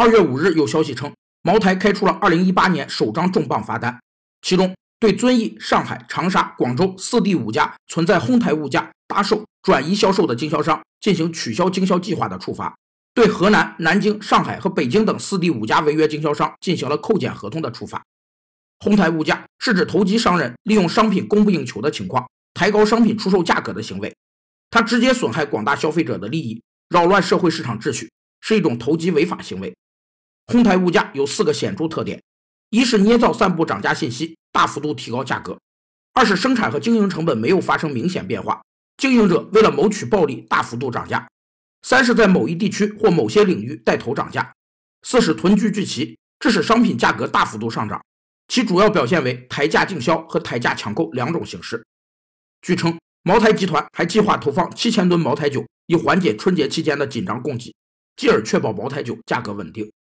二月五日有消息称，茅台开出了二零一八年首张重磅罚单，其中对遵义、上海、长沙、广州四地五家存在哄抬物价、搭售、转移销售的经销商进行取消经销计划的处罚；对河南、南京、上海和北京等四地五家违约经销商进行了扣减合同的处罚。哄抬物价是指投机商人利用商品供不应求的情况，抬高商品出售价格的行为，它直接损害广大消费者的利益，扰乱社会市场秩序，是一种投机违法行为。哄抬物价有四个显著特点：一是捏造散布涨价信息，大幅度提高价格；二是生产和经营成本没有发生明显变化，经营者为了谋取暴利，大幅度涨价；三是，在某一地区或某些领域带头涨价；四是囤积聚齐，致使商品价格大幅度上涨。其主要表现为抬价竞销和抬价抢购两种形式。据称，茅台集团还计划投放七千吨茅台酒，以缓解春节期间的紧张供给，继而确保茅台酒价格稳定。